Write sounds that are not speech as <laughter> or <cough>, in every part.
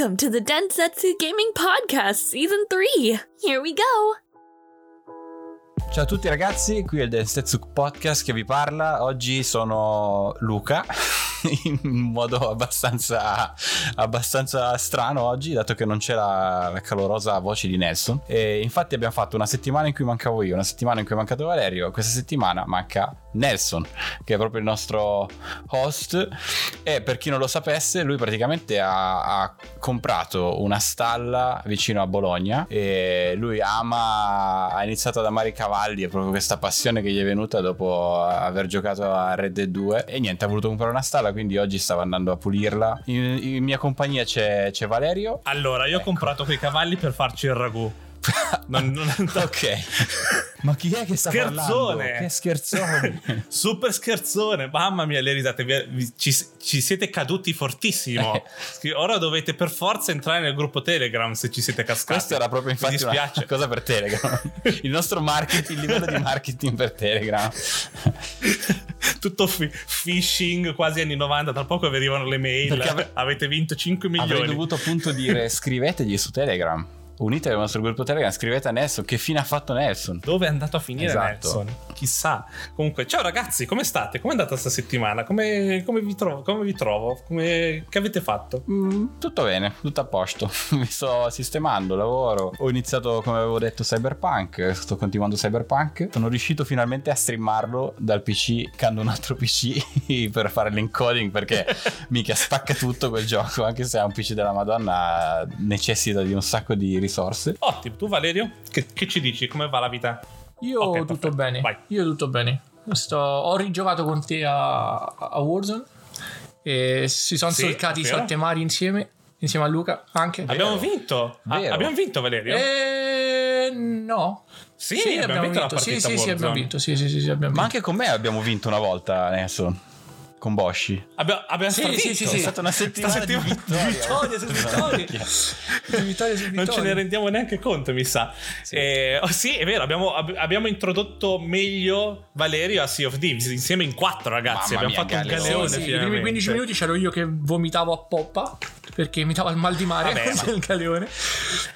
Welcome to the Densetsu Gaming Podcast Season 3. Here we go. Ciao a tutti ragazzi, qui è il Densetsu Podcast che vi parla. Oggi sono Luca. <laughs> in modo abbastanza, abbastanza strano oggi, dato che non c'era la calorosa voce di Nelson. E infatti abbiamo fatto una settimana in cui mancavo io, una settimana in cui è mancato Valerio, questa settimana manca Nelson, che è proprio il nostro host. E per chi non lo sapesse, lui praticamente ha, ha comprato una stalla vicino a Bologna e lui ama, ha iniziato ad amare i cavalli, è proprio questa passione che gli è venuta dopo aver giocato a Red Dead 2 e niente, ha voluto comprare una stalla quindi oggi stavo andando a pulirla. In, in mia compagnia c'è, c'è, Valerio. Allora, io ecco. ho comprato quei cavalli per farci il ragù. <laughs> Non, non, <laughs> ok, ma chi è che sta scherzone. parlando? Che scherzone! <laughs> Super scherzone! Mamma mia, le risate, ci, ci siete caduti fortissimo. Eh. Ora dovete per forza entrare nel gruppo Telegram se ci siete cascati. Questo era proprio infatti una cosa per Telegram. Il nostro marketing, il livello di marketing per Telegram. Tutto f- phishing quasi anni 90, tra poco arrivano le mail. Ave- avete vinto 5 milioni. Avrei dovuto appunto dire scrivetegli su Telegram unitevi al nostro gruppo Telegram, scrivete a Nelson che fine ha fatto Nelson. Dove è andato a finire esatto. Nelson? Chissà. Comunque, ciao ragazzi, come state? Come è andata questa settimana? Come, come, vi trovo? Come vi trovo? Come, che avete fatto? Mm, tutto bene, tutto a posto. <laughs> Mi sto sistemando, lavoro. Ho iniziato, come avevo detto, Cyberpunk. Sto continuando Cyberpunk. Sono riuscito finalmente a streamarlo dal PC, cando un altro PC <laughs> per fare l'encoding perché <laughs> mica spacca tutto quel gioco. Anche se ha un PC della Madonna, necessita di un sacco di risorse risorse. Ottimo, tu Valerio, che, che ci dici? Come va la vita? Io okay, tutto perfetto. bene. Vai. Io tutto bene. Sto, ho rigiocato con te a, a Warzone e si sono sì, solcati i sette mari insieme. Insieme a Luca anche. Abbiamo Vero. vinto. Ah, abbiamo vinto, Valerio? Eh, no. Sì, sì abbiamo, abbiamo vinto. Sì, sì, sì, abbiamo vinto. Sì, sì, sì, sì, abbiamo Ma anche con me abbiamo vinto una volta, adesso con Boshi. Abbiamo, abbiamo sì, sì, sì, sì, È stata una settimana, settimana di vittoria. su vittoria. di vittoria su vittoria. Non ce ne rendiamo neanche conto, mi sa. Sì, eh, oh, sì è vero, abbiamo, abbiamo, introdotto meglio Valerio a Sea of Thieves insieme in quattro ragazzi. Mamma abbiamo mia, fatto un galeone. Sì, sì, I primi 15 minuti c'ero io che vomitavo a poppa perché mi dava il mal di mare Vabbè, <laughs> ma... il galeone.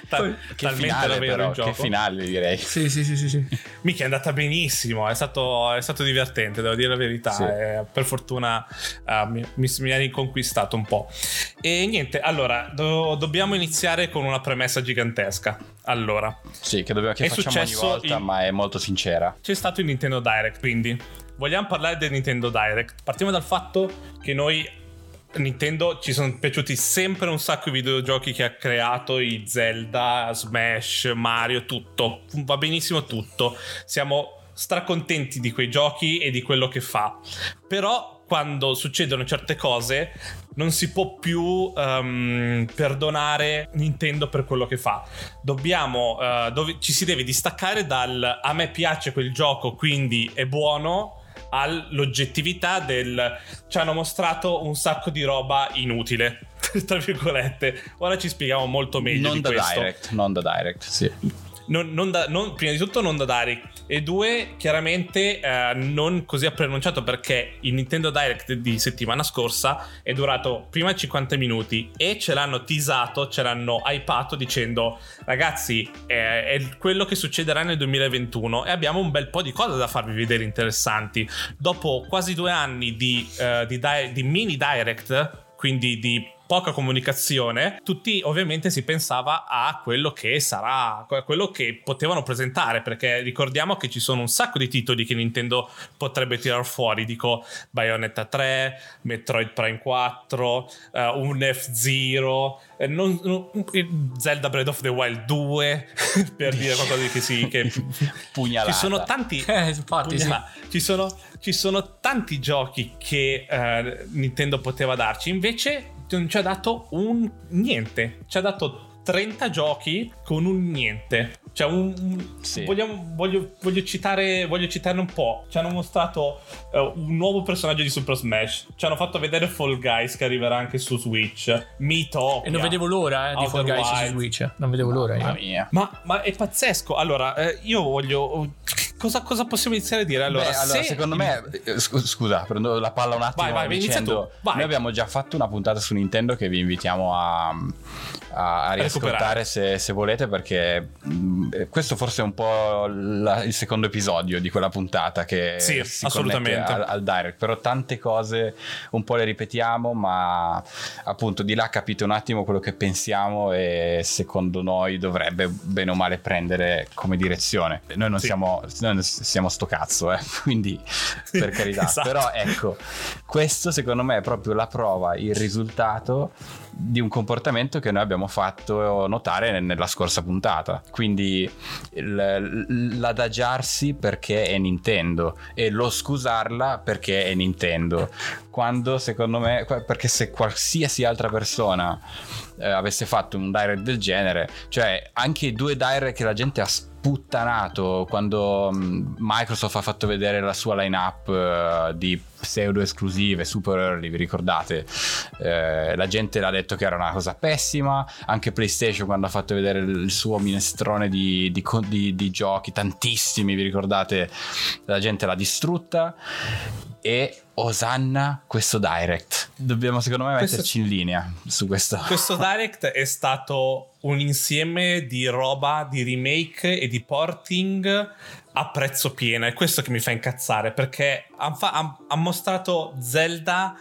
Poi, che finale però, che finale direi. Sì, sì, sì, sì, sì. <laughs> Mica è andata benissimo, è stato, è stato divertente, devo dire la verità. Sì. Eh, per fortuna uh, mi, mi, mi ha riconquistato un po'. E niente, allora, do, dobbiamo iniziare con una premessa gigantesca. Allora. Sì, che, dobbiamo, che facciamo ogni volta, in... ma è molto sincera. C'è stato il Nintendo Direct, quindi vogliamo parlare del Nintendo Direct. Partiamo dal fatto che noi Nintendo ci sono piaciuti sempre un sacco i videogiochi che ha creato, i Zelda, Smash, Mario, tutto. Va benissimo tutto. Siamo stracontenti di quei giochi e di quello che fa. Però quando succedono certe cose non si può più um, perdonare Nintendo per quello che fa. Dobbiamo, uh, dove, ci si deve distaccare dal a me piace quel gioco, quindi è buono all'oggettività del ci hanno mostrato un sacco di roba inutile <laughs> tra virgolette ora ci spieghiamo molto meglio non da questo. direct non da direct sì non, non da, non, prima di tutto non da direct e due chiaramente eh, non così preannunciato perché il Nintendo Direct di settimana scorsa è durato prima 50 minuti e ce l'hanno teasato, ce l'hanno hypato dicendo ragazzi è, è quello che succederà nel 2021 e abbiamo un bel po' di cose da farvi vedere interessanti. Dopo quasi due anni di, di, di, di mini direct quindi di poca comunicazione, tutti ovviamente si pensava a quello che sarà, a quello che potevano presentare, perché ricordiamo che ci sono un sacco di titoli che Nintendo potrebbe tirar fuori, dico Bayonetta 3, Metroid Prime 4, uh, eh, un F-Zero, eh, non, non, Zelda Breath of the Wild 2, <laughs> per dire qualcosa che sì, che <laughs> pugnalata. Ci sono tanti... Eh, infatti, sì. ci, sono, ci sono tanti giochi che uh, Nintendo poteva darci, invece non ci ha dato un niente. Ci ha dato 30 giochi con un niente. Cioè, un, sì. vogliamo, voglio, voglio, citare, voglio citarne un po'. Ci hanno mostrato uh, un nuovo personaggio di Super Smash. Ci hanno fatto vedere Fall Guys che arriverà anche su Switch. Mito. E non vedevo l'ora eh, di Fall Guys su Switch. Non vedevo l'ora. Mamma mia. Ma, ma, è pazzesco. Allora, eh, io voglio cosa, cosa, possiamo iniziare a dire? Allora, Beh, allora se... secondo me, eh, scusa, prendo la palla un attimo. Vai, vai, dicendo, vai. Noi abbiamo già fatto una puntata su Nintendo che vi invitiamo a, a, a riascoltare se, se, volete, perché mh, mm, questo forse è un po' la, il secondo episodio di quella puntata che sì, si assolutamente. Al, al direct. Però tante cose un po' le ripetiamo, ma appunto di là capite un attimo quello che pensiamo e secondo noi dovrebbe bene o male prendere come direzione. Noi non sì. siamo, noi siamo sto cazzo, eh? <laughs> quindi per carità. esatto. Però ecco, questo secondo me è proprio la prova, il risultato di un comportamento che noi abbiamo fatto notare nella scorsa puntata. Quindi l'adagiarsi perché è Nintendo e lo scusarla perché è Nintendo. Quando secondo me, perché se qualsiasi altra persona eh, avesse fatto un direct del genere, cioè anche i due direct che la gente ha sputtanato quando mm, Microsoft ha fatto vedere la sua lineup uh, di pseudo esclusive super early vi ricordate? Eh, la gente l'ha detto che era una cosa pessima anche PlayStation quando ha fatto vedere il suo minestrone di, di, di, di giochi tantissimi vi ricordate? La gente l'ha distrutta e Osanna questo direct. Dobbiamo secondo me metterci questo, in linea su questo. Questo direct è stato un insieme di roba, di remake e di porting a prezzo pieno. È questo che mi fa incazzare perché ha ha mostrato Zelda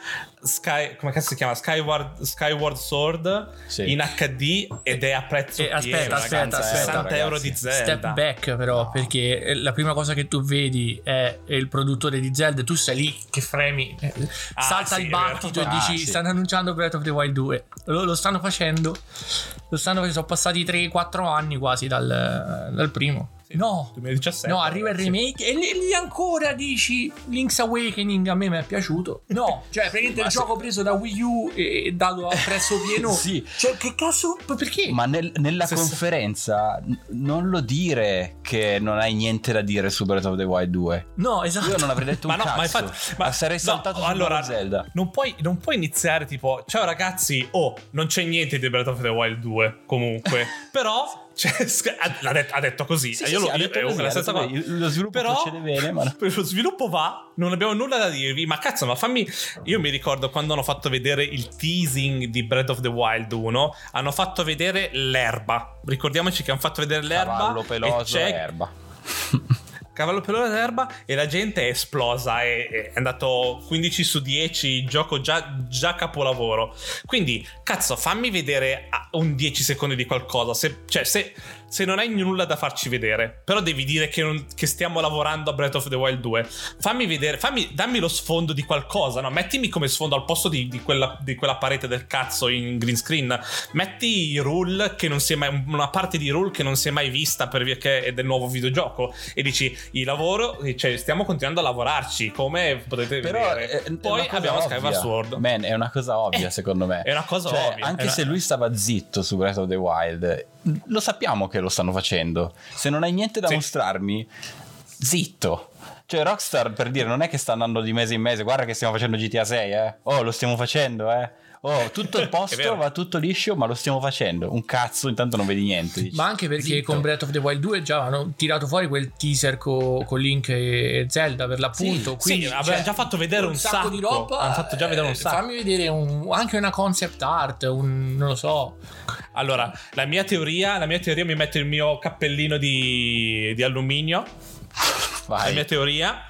Sky, come si chiama? Skyward, Skyward Sword sì. in HD ed è a prezzo eh, pieno. Aspetta, aspetta, aspetta. 60 ragazzi. euro di Zelda. Step back però, no. perché la prima cosa che tu vedi è il produttore di Zelda e tu sei lì che fremi, ah, salta sì, il battito e dici ah, sì. stanno annunciando Breath of the Wild 2. Lo, lo stanno facendo. Lo stanno facendo, sono passati 3-4 anni quasi dal, dal primo. No, 2017. No, arriva il remake e lì, ancora dici Link's Awakening a me mi è piaciuto. No, cioè praticamente il gioco preso da Wii U e dato a prezzo pieno. <laughs> sì. Cioè che cazzo, perché? Ma nel, nella se conferenza se... non lo dire che non hai niente da dire su Breath of the Wild 2. No, esatto. Io non avrei detto <laughs> un ma no, cazzo. Ma, infatti, ma sarei saltato no, allora, Zelda. Non puoi, non puoi iniziare tipo ciao ragazzi, oh, non c'è niente di Breath of the Wild 2 comunque. <laughs> Però cioè, <laughs> ha, detto, detto, così. Sì, io sì, lo, io, così, la stessa cosa. Lo sviluppo Però, bene, ma <laughs> lo sviluppo va, non abbiamo nulla da dirvi. Ma cazzo, ma fammi. Io mi ricordo quando hanno fatto vedere il teasing di Breath of the Wild 1. Hanno fatto vedere l'erba. Ricordiamoci che hanno fatto vedere l'erba. Cavallo peloso e c'è... erba. <laughs> cavallo pelone d'erba e la gente è esplosa è, è andato 15 su 10 gioco già, già, capolavoro. Quindi cazzo fammi vedere un 10 secondi di qualcosa. Se, cioè se se non hai nulla da farci vedere, però devi dire che, non, che, stiamo lavorando a Breath of the Wild 2, fammi vedere, fammi, dammi lo sfondo di qualcosa, no? Mettimi come sfondo al posto di, di, quella, di quella, parete del cazzo in green screen, metti i rule che non si è mai, una parte di rule che non si è mai vista per via che è del nuovo videogioco e dici, il lavoro, cioè stiamo continuando a lavorarci, come potete però vedere. È, Poi abbiamo ovvia. Skyward Sword. Man, è una cosa ovvia eh, secondo me. È una cosa cioè, ovvia. Anche una... se lui stava zitto su Breath of the Wild, lo sappiamo che lo stanno facendo. Se non hai niente da sì. mostrarmi, zitto. Cioè, Rockstar per dire, non è che sta andando di mese in mese. Guarda che stiamo facendo GTA 6, eh. Oh, lo stiamo facendo, eh. Oh, tutto il <laughs> posto va tutto liscio, ma lo stiamo facendo. Un cazzo, intanto non vedi niente. Dici. Ma anche perché Zitto. con Breath of the Wild 2 già hanno tirato fuori quel teaser con co Link e Zelda per l'appunto. Sì, quindi sì, avevano già fatto vedere un, un sacco, sacco, di roba. Hanno fatto già vedere un sacco. Fammi vedere un, anche una concept art, un non lo so. Allora, la mia teoria, la mia teoria mi metto il mio cappellino di, di alluminio Vai. la mia teoria.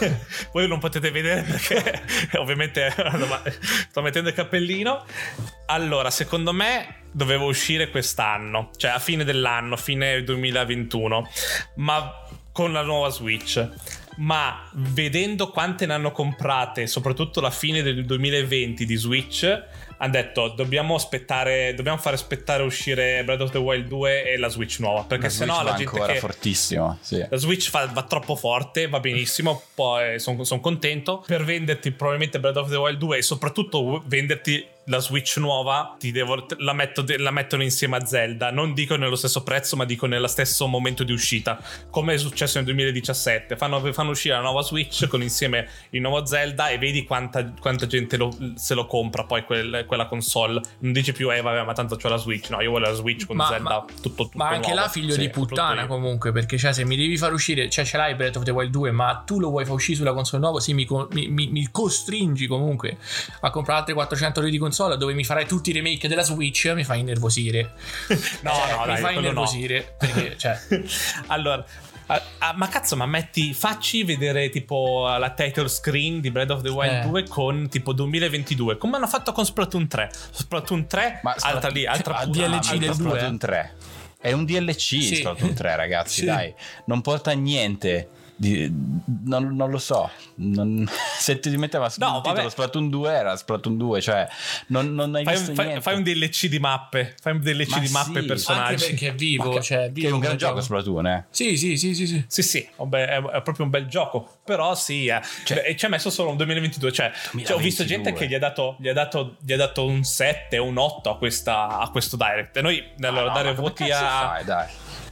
<laughs> Voi non potete vedere perché <laughs> ovviamente <laughs> sto mettendo il cappellino. Allora, secondo me doveva uscire quest'anno, cioè a fine dell'anno, fine 2021, ma con la nuova Switch ma vedendo quante ne hanno comprate, soprattutto la fine del 2020 di Switch, hanno detto dobbiamo aspettare, dobbiamo fare aspettare uscire Breath of the Wild 2 e la Switch nuova, perché sennò la gente ancora che fortissimo, sì. La Switch fa, va troppo forte, va benissimo, poi sono son contento per venderti probabilmente Breath of the Wild 2 e soprattutto venderti la Switch nuova devo, la, metto, la, mettono insieme a Zelda. Non dico nello stesso prezzo, ma dico nello stesso momento di uscita. Come è successo nel 2017. Fanno, fanno uscire la nuova Switch con insieme il nuovo Zelda e vedi quanta, quanta gente lo, se lo compra poi quel, quella console. Non dice più, eh vabbè, ma tanto c'ho la Switch. No, io voglio la Switch con Ma- Zelda ma- tutto, tutto Ma anche nuovo. là, figlio Sì, di puttana, comunque. Perché, cioè, se mi devi far uscire, cioè, ce l'hai Breath of the Wild 2, ma tu lo vuoi far uscire sulla console nuova, sì, mi, mi- mi- mi costringi comunque a comprare altre 400 euro di console dove mi farai tutti i remake della Switch, mi fai innervosire. <laughs> No, Cioè, no, mi dai, fai quello no. innervosire. Perché, <laughs> cioè, allora, ah, ah, ma cazzo, ma metti, facci vedere tipo la title screen di Breath of the Wild Eh. 2 con tipo 2022, come hanno fatto con Splatoon 3. Splatoon 3, Ma altra lì, altra ah, puttana, DLC altra del puttana. 2, Splatoon 3. È un DLC Sì. Splatoon 3, ragazzi, Sì. dai. Non porta a niente. Di- non, non lo so. Non- <laughs> se ti metteva No, il titolo. Splatoon 2 era Splatoon 2, cioè non, non hai Fai visto un, fai- niente. fai un DLC di mappe, fai un DLC Ma di mappe sì. e personaggi. anche perché è vivo, che- cioè, è che vivo è un gran come gioco Splatoon, eh. Sì, sì, sì, sì, sì. Sì, sì, vabbè, è, è proprio un bel gioco. Però sì, eh. Cioè- e ci ha messo solo un 2022. Cioè, cioè, ho visto 2022. gente che gli ha, dato, gli, ha dato, gli ha dato un 7 o un 8 a, questa, a questo direct. E noi allora, Ah, no, dare voti a. fai, dai.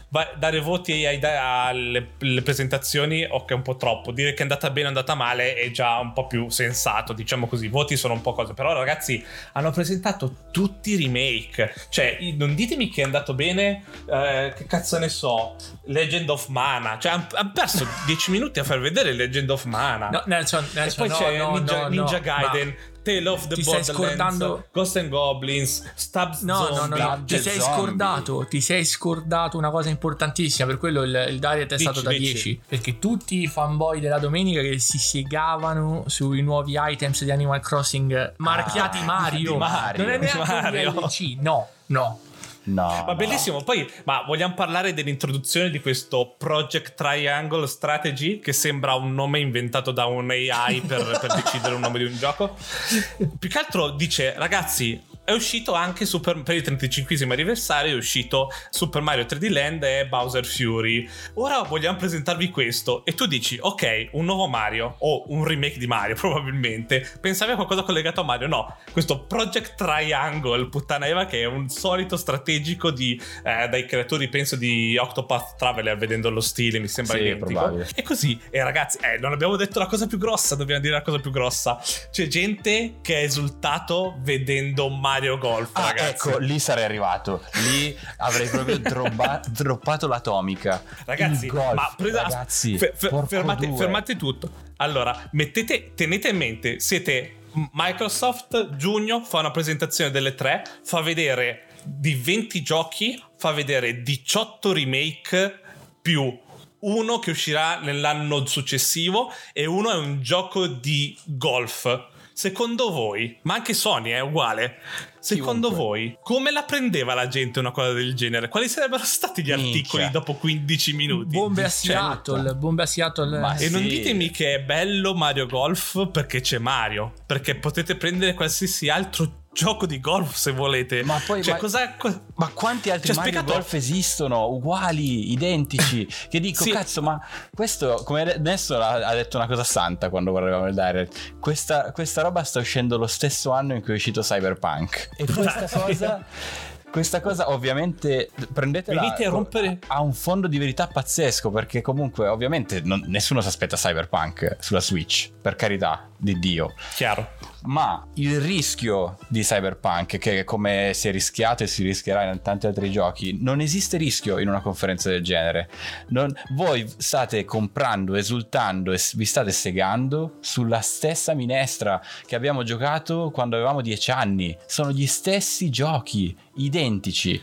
Va- dare voti ai- alle, alle presentazioni, ok, è un po' troppo. Dire che è andata bene o è andata male è già un po' più sensato, diciamo così. I voti sono un po' cose. Però, ragazzi, hanno presentato tutti i remake. Cioè, non ditemi che è andato bene. eh, che cazzo ne so? Legend of Mana. Cioè, hanno perso <laughs> 10 minuti a far vedere Legend of Mana. No, Nelson, e Nelson, poi no, c'è no, Ninja, no, Ninja Gaiden. ma- Tale of the ti stai Borderlands, scordando- Ghost and Goblins, Stabs No, no, no, Zombie. no, ti sei zombie. scordato, ti sei scordato una cosa importantissima, per quello il, il direct è Dici, stato da dici. 10, perché tutti i fanboy della domenica che si siegavano sui nuovi items di Animal Crossing marchiati Ah, Mario, di Mario. non è neanche Mario. un DLC, no, no. No. Ma no. bellissimo, poi ma vogliamo parlare dell'introduzione di questo Project Triangle Strategy che sembra un nome inventato da un AI per, per decidere un nome di un gioco? <laughs> Più che altro dice, ragazzi, è uscito anche Super, per il 35 anniversario è uscito Super Mario 3D Land e Bowser Fury. Ora vogliamo presentarvi questo e tu dici, ok, un nuovo Mario o un remake di Mario <laughs> probabilmente. Pensavi a qualcosa collegato a Mario? No, questo Project Triangle, puttana Eva, che è un solito strategico di, eh, dai creatori, penso, di Octopath Traveler, vedendo lo stile, mi sembra Sì, identico. E così, e ragazzi, eh, non abbiamo detto la cosa più grossa, dobbiamo dire la cosa più grossa. C'è gente che ha esultato vedendo Mario Golf, Ah, ragazzi. ecco, lì sarei arrivato. Lì avrei proprio droppa- droppato l'atomica. Ragazzi, golf, ma presa- ragazzi, fe- fe- fermate, fermate tutto. Allora, mettete, tenete in mente, siete Microsoft, giugno, fa una presentazione delle tre, fa vedere di 20 giochi, fa vedere 18 remake più uno che uscirà nell'anno successivo e uno è un gioco di golf. Secondo voi, ma anche Sony è uguale. Secondo Chiunque. voi, come la prendeva la gente una cosa del genere? Quali sarebbero stati gli Minchia. articoli dopo 15 minuti? Bombe a Cioè, Seattle, bombe a Seattle. Ma e non Sì. ditemi che è bello Mario Golf perché c'è Mario, perché potete prendere qualsiasi altro gioco di golf se volete. Ma poi- cioè, ma- co- Ma quanti altri Ci ha Mario spiegato- Golf esistono uguali, identici? <laughs> Che dico, Sì. cazzo, ma questo, come adesso ha ha detto una cosa santa quando guardavamo il direct. Questa, questa roba sta uscendo lo stesso anno in cui è uscito Cyberpunk. E questa cosa. <laughs> Questa cosa ovviamente prendetela Venite a rompere- ha un fondo di verità pazzesco perché comunque ovviamente non- nessuno si aspetta Cyberpunk sulla Switch, per carità di Dio. Chiaro. Ma il rischio di Cyberpunk, che come si è rischiato e si rischierà in tanti altri giochi, non esiste rischio in una conferenza del genere. Non- voi state comprando, esultando e vi state segando sulla stessa minestra che abbiamo giocato quando avevamo 10 anni. Sono gli stessi giochi, identici.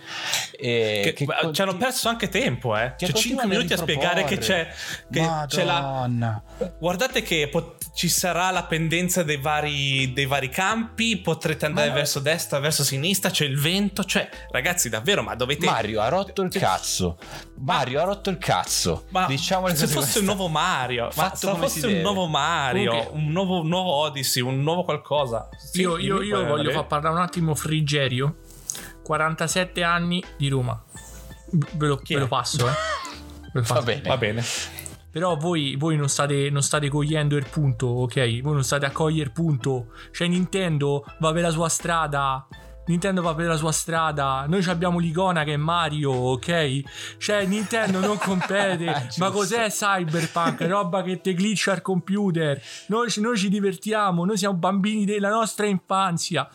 E Che- che conti- ci hanno perso anche tempo, eh. che Cioè, 5 continuano minuti a spiegare che c'è, che c'è la. Madonna. Guardate che pot- ci sarà la pendenza dei vari, dei vari campi. Potrete andare Ma- verso destra, verso sinistra. C'è il vento. Cioè, ragazzi, davvero, ma dovete. Mario ha rotto il cazzo. Mario ha rotto il cazzo. Ma diciamo se fosse un questa- nuovo Mario, ma se fosse un deve. nuovo Mario, Comunque- un nuovo, un nuovo Odyssey, un nuovo qualcosa. Sì, io io- io voglio far parlare un attimo Frigerio. 47 anni di Roma. Ve lo, ve lo passo, eh. Va bene. Va bene. Però voi, voi non, state, non state cogliendo il punto, ok? Voi non state a cogliere il punto. Cioè, Nintendo va per la sua strada. Nintendo va per la sua strada. Noi abbiamo l'icona che è Mario, ok? Cioè, Nintendo non <laughs> compete. ma Giusto. cos'è Cyberpunk? Roba che te glitcha al computer. Noi, ci- noi ci divertiamo. Noi siamo bambini della nostra infanzia.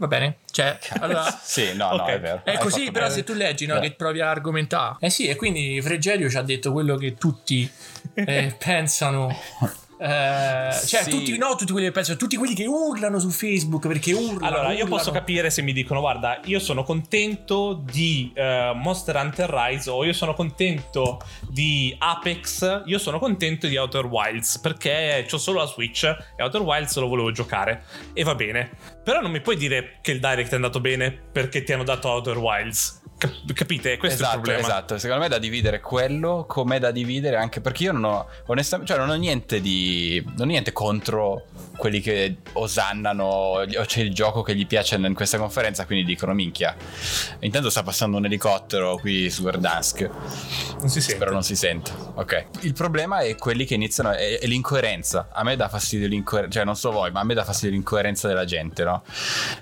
Va bene? Cioè, allora... sì, no, no, Ok. è vero. È Hai così, però bene. se tu leggi no, che provi a argomentare. Eh sì, e quindi Fregerio ci ha detto quello che tutti eh, <laughs> pensano. Eh, cioè, Sì. tutti, no, tutti quelli che pensano, tutti quelli che urlano su Facebook perché urlano. Allora, io urlano. posso capire se mi dicono: Guarda, io sono contento di eh, Monster Hunter Rise o io sono contento di Apex, io sono contento di Outer Wilds perché ho solo la Switch e Outer Wilds lo volevo giocare e va bene. Però non mi puoi dire che il Direct è andato bene perché ti hanno dato Outer Wilds. Cap- capite? Questo esatto, è il problema. esatto. Secondo me è da dividere quello come da dividere anche perché io non ho onestamente, cioè non ho niente di non ho niente contro quelli che osannano o c'è il gioco che gli piace in questa conferenza, quindi dicono minchia. Intanto sta passando un elicottero qui su Verdansk. Non si sente. Però non si sente. Ok. Il problema è quelli che iniziano. È, è l'incoerenza. A me dà fastidio l'incoerenza. Cioè, non so voi, ma a me dà fastidio l'incoerenza della gente, no?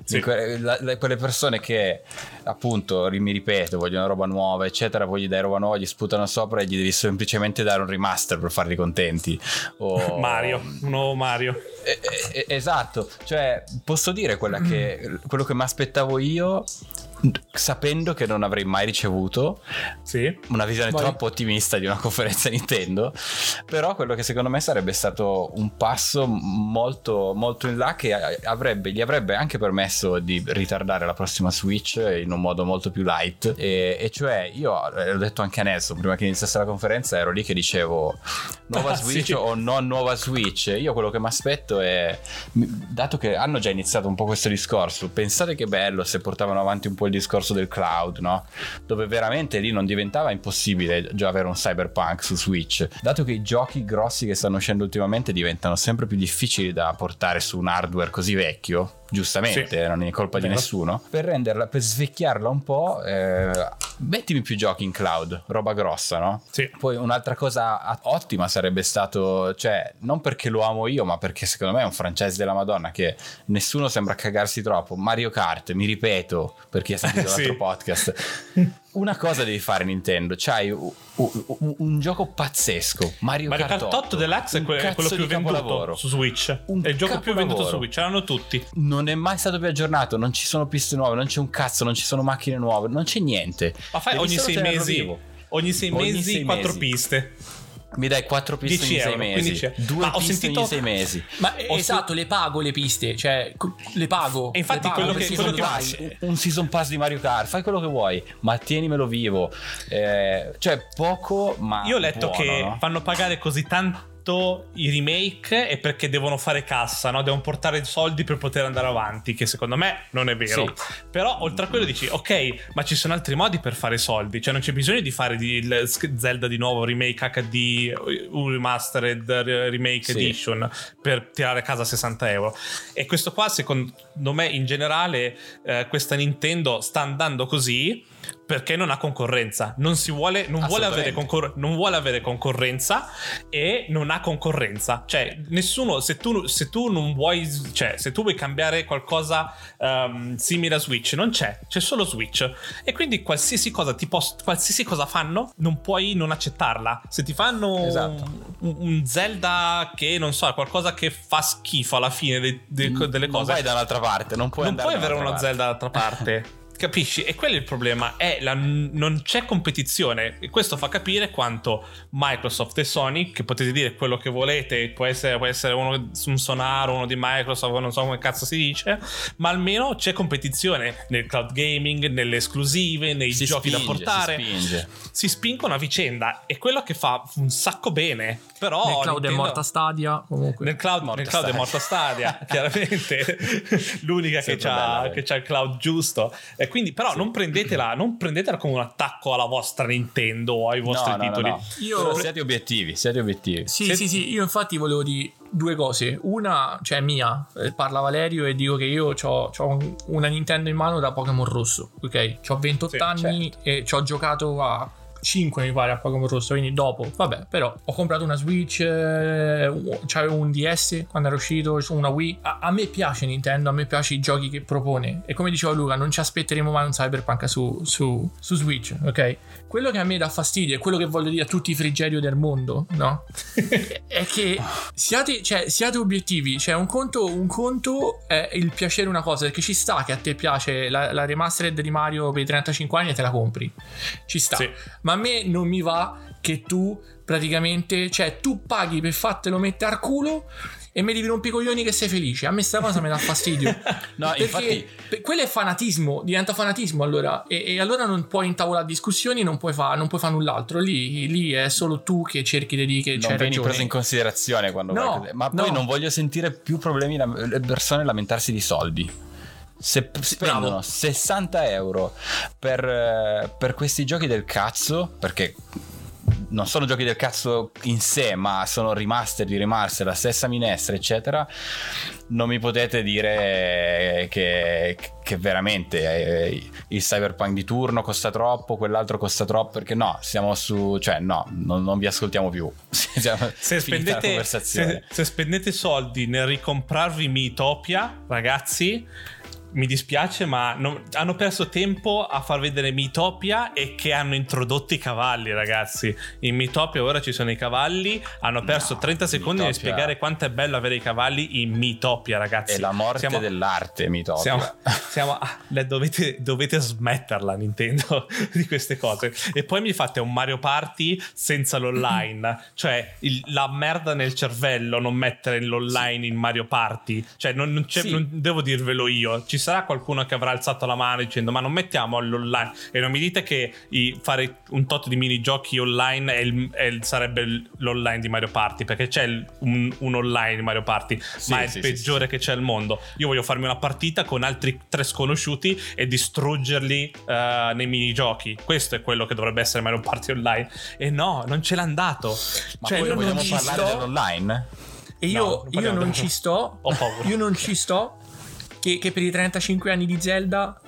Sì. La- la- quelle persone che, appunto, mi ripeto, vogliono roba nuova, eccetera. Poi gli dai roba nuova, gli sputano sopra e gli devi semplicemente dare un remaster per farli contenti. O... <laughs> Mario, un nuovo Mario. Eh, eh, esatto, cioè posso dire quella che, quello che mi aspettavo io sapendo che non avrei mai ricevuto Sì. una visione Vai. troppo ottimista di una <laughs> conferenza Nintendo però quello che secondo me sarebbe stato un passo molto molto in là che avrebbe, gli avrebbe anche permesso di ritardare la prossima Switch in un modo molto più light e, e cioè io eh, l'ho detto anche a Nelson prima che iniziasse la conferenza ero lì che dicevo nuova Ah, Switch sì. o non nuova Switch io quello che mi aspetto è dato che hanno già iniziato un po' questo discorso pensate che bello se portavano avanti un po' il discorso del cloud no? dove veramente lì non diventava impossibile già avere un cyberpunk su Switch dato che i giochi grossi che stanno uscendo ultimamente diventano sempre più difficili da portare su un hardware così vecchio giustamente Sì. eh, non è colpa di nessuno per renderla per svecchiarla un po' eh, mettimi più giochi in cloud roba grossa no? Sì. Poi un'altra cosa ottima sarebbe stato, cioè, non perché lo amo io, ma perché secondo me è un franchise della Madonna che nessuno sembra cagarsi troppo. Mario Kart, mi ripeto, per chi ha sentito <laughs> Sì. l'altro podcast. <laughs> Una cosa devi fare Nintendo, c'hai u- u- u- un, gioco pazzesco, Mario, Mario Kart 8 Deluxe è, un que- è quello più venduto su Switch. Un è il gioco più venduto su. Switch, erano tutti. Non è mai stato più aggiornato, non ci sono piste nuove, non c'è un cazzo, non ci sono macchine nuove, non c'è niente. Ma fai Devi ogni sei mesi. Ogni sei Ogni mesi, sei quattro mesi. piste. Mi dai 4 piste 10 ogni 6 euro, mesi, 15 euro. 2 Ma ho piste sentito- ogni 6 mesi. Ma esatto, le pago le piste, cioè le pago. E infatti pago quello che- quello che faccio- un season pass di Mario Kart, fai quello che vuoi, ma tienimelo vivo. Eh, cioè, poco, ma. Io ho letto buono, che no? fanno pagare così tanto i remake è perché devono fare cassa, no? devono portare soldi per poter andare avanti, che secondo me non è vero. Sì. Però oltre a quello dici, ok, ma ci sono altri modi per fare soldi, cioè non c'è bisogno di fare di- Zelda di nuovo, remake HD, un remastered remake Sì. edition per tirare a casa 60 euro. E questo qua secondo me in generale eh, questa Nintendo sta andando così perché non ha concorrenza, non si vuole, non vuole, concor- non vuole avere concorrenza e non ha concorrenza. Cioè, nessuno, se tu, se tu non vuoi, cioè, se tu vuoi cambiare qualcosa ehm, simile a Switch, non c'è, c'è solo Switch. E quindi qualsiasi cosa, ti poss- qualsiasi cosa fanno, non puoi non accettarla. Se ti fanno Esatto. un, un Zelda che, non so, qualcosa che fa schifo alla fine de- de- delle Non cose, vai dall'altra parte, non puoi non puoi avere uno parte. Zelda dall'altra parte. <laughs> Capisci? E quello è il problema. È la- non c'è competizione. E questo fa capire quanto Microsoft e Sony, che potete dire quello che volete, può essere, può essere uno, un Sonar, uno di Microsoft, non so come cazzo si dice, ma almeno c'è competizione nel cloud gaming, nelle esclusive, nei Si giochi spinge, da portare. Si spinge. Si spingono a vicenda. È quello che fa un sacco bene. Però Nel cloud è Nintendo- morta Stadia. Comunque. nel cloud, Morta nel cloud è Stadia. morta Stadia, <laughs> chiaramente <laughs> l'unica che c'ha, bella, che c'ha il cloud giusto. E quindi, però, non prendetela, <clears throat> non prendetela come un attacco alla vostra Nintendo o ai vostri No, no, no, titoli. no. Io- siate obiettivi, siate obiettivi. Sì, Se- sì, sì, io infatti volevo dire due cose. Una, cioè mia, eh, parla Valerio e dico che io ho una Nintendo in mano da Pokémon Rosso, ok? Ho 28 Sì, anni e ci ho giocato a 5 mi pare a pagamento rosso, quindi dopo, vabbè, però ho comprato una Switch, eh, c'avevo un DS quando era uscito, una Wii. A, a, me piace Nintendo, a me piace i giochi che propone e come diceva Luca, non ci aspetteremo mai un Cyberpunk su, su, su Switch, ok? Quello che a me dà fastidio e quello che voglio dire a tutti i frigerio del mondo, no? <laughs> è che siate, cioè, siate obiettivi, cioè un conto, un conto è il piacere una cosa, perché ci sta che a te piace la, la remastered di Mario per i 35 anni e te la compri. Ci sta. Sì. Ma a me non mi va che tu praticamente, cioè tu paghi per fartelo mettere al culo e mi devi rompere i coglioni che sei felice. A me sta cosa mi dà fastidio. <laughs> no, perché infatti... quello è fanatismo, diventa fanatismo allora. E, e allora non puoi intavolare discussioni, non puoi fare fa null'altro. Lì, lì, è solo tu che cerchi di dire che non c'è vieni preso in considerazione quando no, vai Ma poi no. non voglio sentire più problemi le persone lamentarsi di soldi. Se spendono Bravo. 60 euro per, per questi giochi del cazzo, perché non sono giochi del cazzo in sé, ma sono remaster di remaster, la stessa minestra, eccetera, non mi potete dire che, che veramente eh, il cyberpunk di turno costa troppo, quell'altro costa troppo, perché no, siamo su, cioè no, non, non vi ascoltiamo più. <laughs> se, spendete, se, se spendete soldi nel ricomprarvi Mitopia, ragazzi mi dispiace, ma non, hanno perso tempo a far vedere Mitopia e che hanno introdotto i cavalli, ragazzi. In Mitopia ora ci sono i cavalli. Hanno perso no, 30 secondi Mitopia... nel spiegare quanto è bello avere i cavalli in Mitopia, ragazzi. È la morte siamo, dell'arte, Mitopia. Siamo, siamo dovete, dovete smetterla, Nintendo, <laughs> di queste cose. E poi mi fate un Mario Party senza l'online. cioè, il, la merda nel cervello non mettere l'online in Mario Party. Cioè, non, non, sì. non devo dirvelo io. Ci sarà qualcuno che avrà alzato la mano dicendo ma non mettiamo l'online e non mi dite che i, fare un tot di minigiochi online è il, è il, sarebbe l'online di Mario Party perché c'è un, un, online di Mario Party sì, ma è sì, il peggiore sì, che c'è al mondo. Io voglio farmi una partita con altri tre sconosciuti e distruggerli uh, nei minigiochi. Questo è quello che dovrebbe essere Mario Party online. E no non ce l'ha dato ma cioè, poi vogliamo parlare sto... dell'online? E io, no, <laughs> io non ci sto. Io non ci sto che, che per i 35 anni di Zelda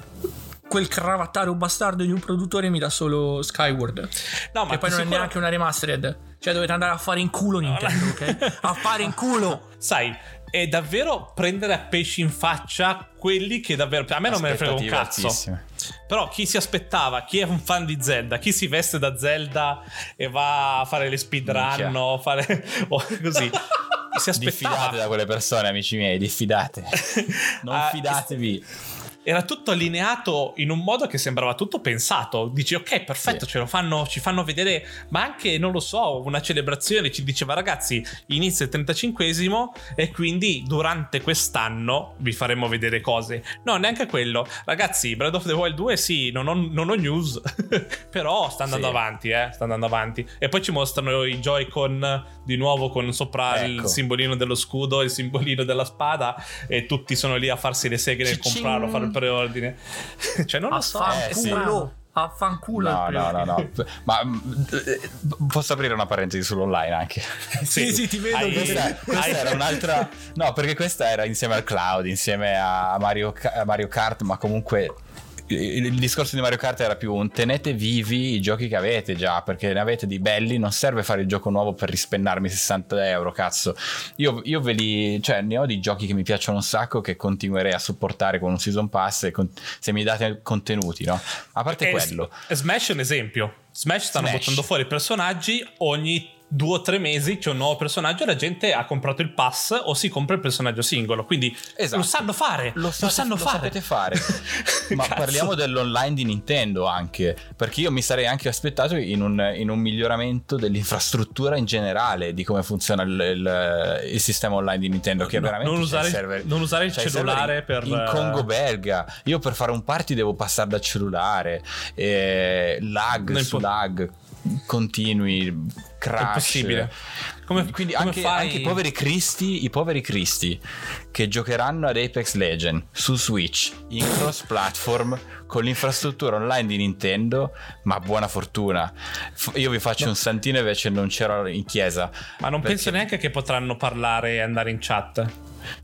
quel cravattaro bastardo di un produttore mi dà solo Skyward. No, ma che poi non sicuro... è neanche una remastered. Cioè dovete andare a fare in culo Nintendo, ok? A fare in culo. Sai, è davvero prendere a pesci in faccia quelli che davvero a me non me ne frega un cazzo. Altissime. Però chi si aspettava, chi è un fan di Zelda, chi si veste da Zelda e va a fare le speedrun o fare o così si aspettava. Diffidate da quelle persone, amici miei, diffidate. <laughs> Non uh, fidatevi era tutto allineato in un modo che sembrava tutto pensato. Dici, ok, perfetto, sì. ce lo fanno, ci fanno vedere, ma anche, non lo so, una celebrazione ci diceva, ragazzi, inizia il 35esimo e quindi durante quest'anno vi faremo vedere cose. No, neanche quello. Ragazzi, Breath of the Wild 2, sì, non ho, non ho news, <laughs> però sta andando sì. avanti, eh, sta andando avanti. E poi ci mostrano i Joy-Con di nuovo con sopra ecco. il simbolino dello scudo, il simbolino della spada e tutti sono lì a farsi le seghe nel comprarlo, fare il preordine. <laughs> cioè, non lo so. Eh, sì. Affanculo. No, no, no, no. <laughs> Ma eh, posso aprire una parentesi sull'online anche? <laughs> sì, sì, ti vedo. Hai, questa, questa era un'altra. No, perché questa era insieme al cloud, insieme a Mario, a Mario Kart, ma comunque il, discorso di Mario Kart era più un tenete vivi i giochi che avete già, perché ne avete di belli, non serve fare il gioco nuovo per rispennarmi 60 euro, cazzo. Io, io ve li, cioè ne ho di giochi che mi piacciono un sacco che continuerei a supportare con un season pass con, se mi date contenuti, no? A parte e quello. Smash è un esempio. Smash stanno Smash. buttando fuori personaggi ogni due o tre mesi c'è un nuovo personaggio e la gente ha comprato il pass o si compra il personaggio singolo. Quindi esatto. lo sanno fare. Lo, state, lo sanno lo fare. fare. <laughs> Ma parliamo dell'online di Nintendo anche. Perché io mi sarei anche aspettato in un, in un miglioramento dell'infrastruttura in generale di come funziona il, il, il sistema online di Nintendo. Che no, veramente non usare, server, non usare il cellulare per. In Congo belga. Io per fare un party devo passare dal cellulare. Eh, lag su po- lag continui, crash. È possibile. Come, Quindi come anche, fai... anche, i poveri cristi, i poveri cristi che giocheranno ad Apex Legend su Switch in cross platform con l'infrastruttura online di Nintendo, ma buona fortuna. Io vi faccio no. un santino invece non c'ero in chiesa. Ma non perché... penso neanche che potranno parlare e andare in chat.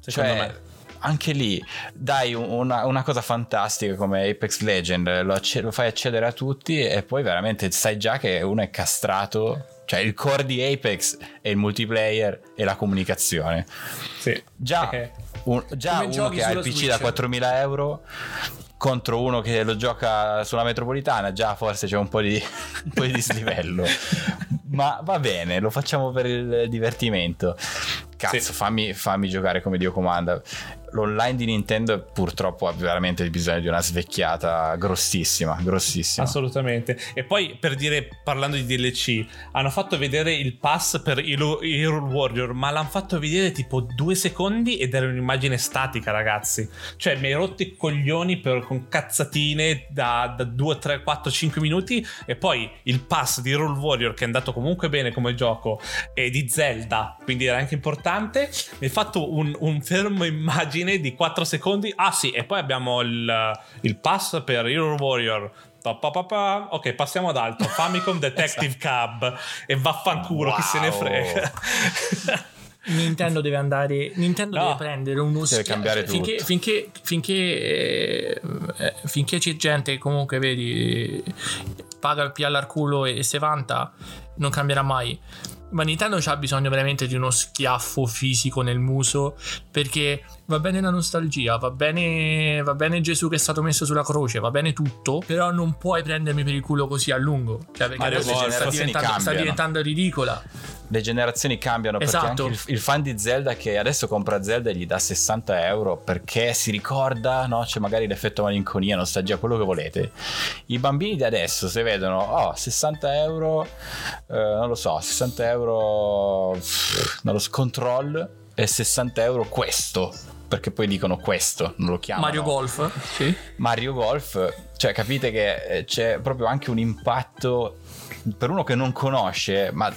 Secondo cioè, me anche lì dai una, una, cosa fantastica come Apex Legend, lo, acc- lo fai accedere a tutti e poi veramente sai già che uno è castrato cioè il core di Apex è il multiplayer e la comunicazione. Sì. Già, okay. un, già uno che ha il PC Switch. da 4.000 euro contro uno che lo gioca sulla metropolitana, già forse c'è un po' di, <laughs> un po di dislivello. <laughs> Ma va bene, lo facciamo per il divertimento. Cazzo, sì. fammi, fammi giocare come Dio comanda l'online di Nintendo purtroppo ha veramente bisogno di una svecchiata grossissima, grossissima. Assolutamente. E poi per dire, parlando di DLC, hanno fatto vedere il pass per Hero, Warrior, ma l'hanno fatto vedere tipo due secondi ed era un'immagine statica, ragazzi. Cioè, mi hai rotto i coglioni per, con cazzatine da, da 2, 3, 4, 5 minuti e poi il pass di Hero Warrior che è andato comunque bene come gioco e di Zelda, quindi era anche importante. Mi hai fatto un, un fermo immagine fine di 4 secondi. Ah sì, e poi abbiamo il, il pass per Hero Warrior. Ok, passiamo ad altro. Famicom Detective <laughs> esatto. Cab. E vaffanculo, wow. chi se ne frega. Nintendo deve andare. Nintendo no, deve prendere uno deve cambiare finché, tutto. Finché, finché, eh, eh, finché, c'è gente comunque, vedi, paga il piallo al culo e, e se vanta, non cambierà mai ma Nintendo ha bisogno veramente di uno schiaffo fisico nel muso perché va bene la nostalgia, va bene, va bene Gesù che è stato messo sulla croce, va bene tutto, però non puoi prendermi per il culo così a lungo, cioè perché adesso sta diventando, sta diventando ridicola le generazioni cambiano perché esatto. anche il, il, fan di Zelda che adesso compra Zelda e gli dà 60 euro perché si ricorda, no? C'è magari l'effetto malinconia, nostalgia, quello che volete. I bambini di adesso se vedono, oh, 60 euro, eh, non lo so, 60 euro, non lo so, control e 60 euro questo perché poi dicono questo, non lo chiamano. Mario Golf, sì. Mario Golf, cioè capite che eh, c'è proprio anche un impatto per uno che non conosce, ma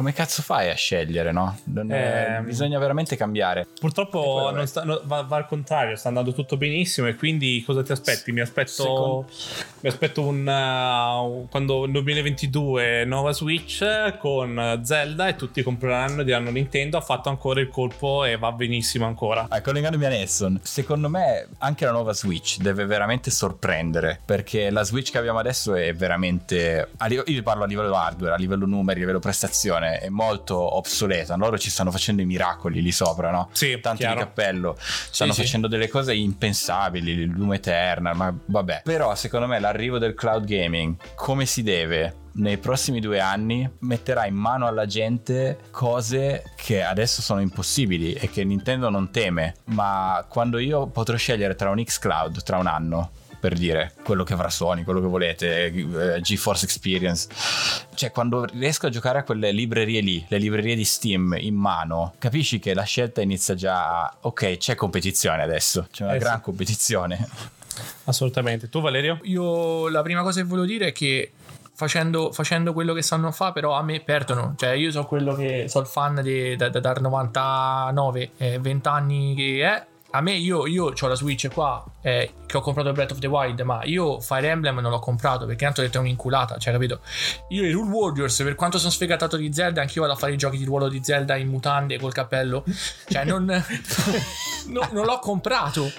come cazzo fai a scegliere, no? È, eh, bisogna veramente cambiare. Purtroppo sta, no, va, va, al contrario, sta andando tutto benissimo e quindi cosa ti aspetti? Mi aspetto, Secondo... mi aspetto un, uh, quando nel 2022 nuova Switch con Zelda e tutti compreranno e diranno Nintendo ha fatto ancora il colpo e va benissimo ancora. Ah, collegandomi a Nesson, secondo me anche la nuova Switch deve veramente sorprendere perché la Switch che abbiamo adesso è veramente, io parlo a livello hardware, a livello numeri, a livello prestazione è molto obsoleta. Loro ci stanno facendo i miracoli lì sopra, no? Sì, Tanto chiaro. di cappello. Stanno sì, facendo sì. delle cose impensabili, il Doom Eternal, ma vabbè. Però secondo me l'arrivo del cloud gaming, come si deve, nei prossimi due anni metterà in mano alla gente cose che adesso sono impossibili e che Nintendo non teme. Ma quando io potrò scegliere tra un X-Cloud tra un anno per dire quello che avrà Sony, quello che volete, eh, GeForce Experience. Cioè, quando riesco a giocare a quelle librerie lì, le librerie di Steam in mano, capisci che la scelta inizia già a ok, c'è competizione adesso, c'è una eh gran sì. competizione. Assolutamente. Tu, Valerio? Io la prima cosa che volevo dire è che Facendo, facendo, quello che sanno fare, però a me perdono. Cioè, io so quello che so il fan di, da, da, dal 99, eh, 20 anni che è a me io, io ho la Switch qua eh, che ho comprato Breath of the Wild ma io Fire Emblem non l'ho comprato perché tanto ho detto è un'inculata cioè capito? Io i Rule Warriors per quanto sono sfegatato di Zelda anch'io vado a fare i giochi di ruolo di Zelda in mutande col cappello. Cioè non, <laughs> no, non l'ho comprato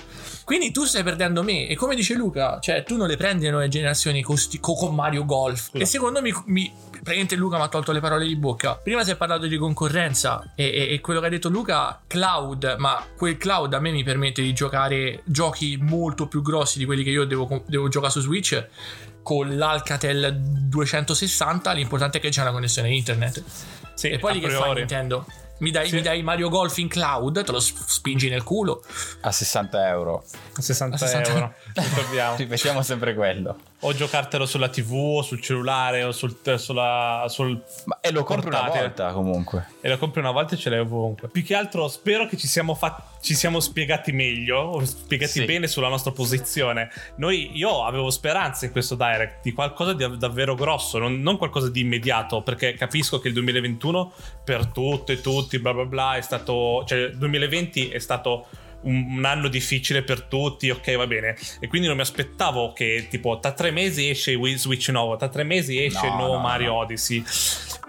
quindi tu stai perdendo me e come dice Luca cioè tu non le prendi le nuove generazioni con, con Mario Golf Scusa. e secondo me mi, praticamente Luca mi ha tolto le parole di bocca. Prima si è parlato di concorrenza e, e, e, quello che ha detto Luca, cloud, ma quel cloud a me mi permette di giocare giochi molto più grossi di quelli che io devo, devo giocare su Switch con l'Alcatel 260. L'importante è che c'è una connessione internet. Sì, e poi lì che fa Nintendo? Mi dai, sì. mi dai, Mario Golf in cloud, te lo spingi nel culo. A 60 euro. A 60, a 60 euro. <laughs> Ricordiamo. Ripetiamo sempre quello o giocartelo sulla TV o sul cellulare o sul, sulla, sul Ma, e lo compri una volta comunque. E lo compri una volta e ce l'hai ovunque. Più che altro spero che ci siamo, fat- ci siamo spiegati meglio, o spiegati sì. bene sulla nostra posizione. Noi, io avevo speranza in questo direct di qualcosa di davvero grosso, non, non qualcosa di immediato, perché capisco che il 2021 per tutte e tutti, bla bla bla, è stato... Cioè il 2020 è stato un, un, anno difficile per tutti, ok, va bene. E quindi non mi aspettavo che tipo tra tre mesi esce Wii Switch nuovo, tra tre mesi esce no, il nuovo no, Mario no. Odyssey.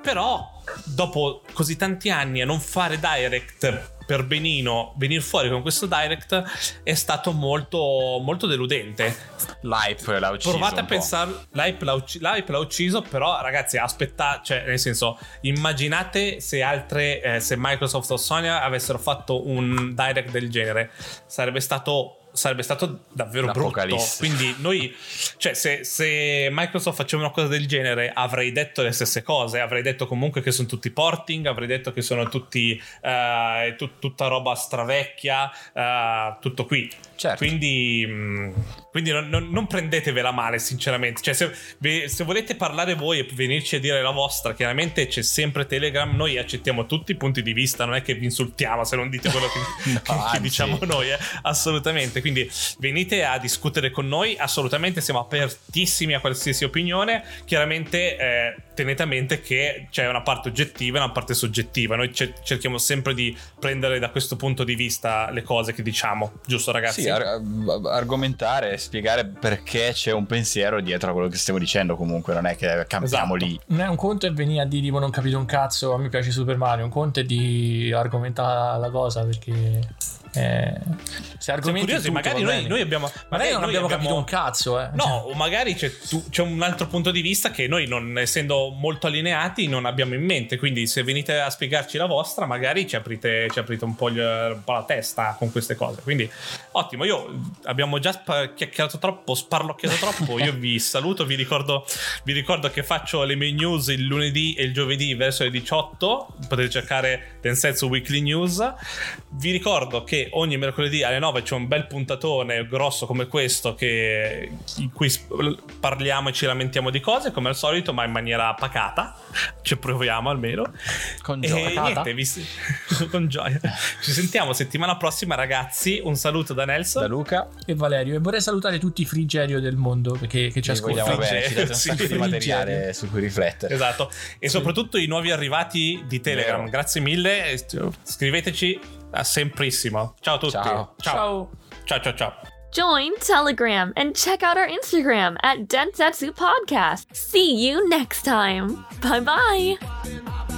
Però dopo così tanti anni a non fare direct per benino venire fuori con questo direct è stato molto, molto deludente. L'hype l'ha ucciso. Provate a pensare, l'hype l'ha, ucc- l'hype l'ha, ucciso, però ragazzi, aspettate, cioè nel senso, immaginate se altre, eh, se Microsoft o Sony avessero fatto un direct del genere, sarebbe stato sarebbe stato davvero brutto. Quindi noi, cioè, se, se, Microsoft faceva una cosa del genere, avrei detto le stesse cose. Avrei detto comunque che sono tutti porting, avrei detto che sono tutti uh, tut, tutta roba stravecchia, uh, tutto qui. Certo. Quindi, mm, quindi non, non, non, prendetevela male, sinceramente. Cioè, se, se, volete parlare voi e venirci a dire la vostra, chiaramente c'è sempre Telegram. Noi accettiamo tutti i punti di vista, non è che vi insultiamo se non dite quello che, <laughs> no, che, che diciamo noi, eh? assolutamente. Quindi venite a discutere con noi, assolutamente siamo apertissimi a qualsiasi opinione. Chiaramente eh, tenete a mente che c'è una parte oggettiva e una parte soggettiva. Noi cerchiamo sempre di prendere da questo punto di vista le cose che diciamo, giusto ragazzi? Sì, ar- argomentare, spiegare perché c'è un pensiero dietro a quello che stiamo dicendo comunque, non è che cambiamo esatto. lì. un conto è venire a dire tipo non capito un cazzo, a me piace Super Mario, un conto è di argomentare la cosa perché eh, se argomenti curiosi, magari noi, noi, abbiamo magari non abbiamo, abbiamo, capito un cazzo eh. no o magari c'è, tu, c'è, un altro punto di vista che noi non essendo molto allineati non abbiamo in mente quindi se venite a spiegarci la vostra magari ci aprite, ci aprite un, po gli, un, po la testa con queste cose. Quindi ottimo io abbiamo già spa- chiacchierato troppo sparlocchiato troppo io vi <laughs> saluto vi ricordo, vi ricordo che faccio le mie news il lunedì e il giovedì verso le 18 potete cercare Densetsu Weekly News. Vi ricordo che ogni mercoledì alle 9 c'è un bel puntatone grosso come questo che, in cui parliamo e ci lamentiamo di cose come al solito ma in maniera pacata. Ci proviamo almeno. Con gioia. Niente, vi... <laughs> con gioia. Ci sentiamo settimana prossima ragazzi. Un saluto da Nelson. Da Luca. E Valerio. E vorrei salutare tutti i frigerio del mondo che, che ci ascoltano. bene, ci date un sacco di materiale su cui riflettere. Esatto. E sì. soprattutto i nuovi arrivati di Telegram. Vero. grazie mille. Scriveteci a semprissimo. Ciao a tutti. Ciao. Ciao. Ciao ciao ciao. Join Telegram and check out our Instagram at Densetsu Podcast. See you next time. Bye bye.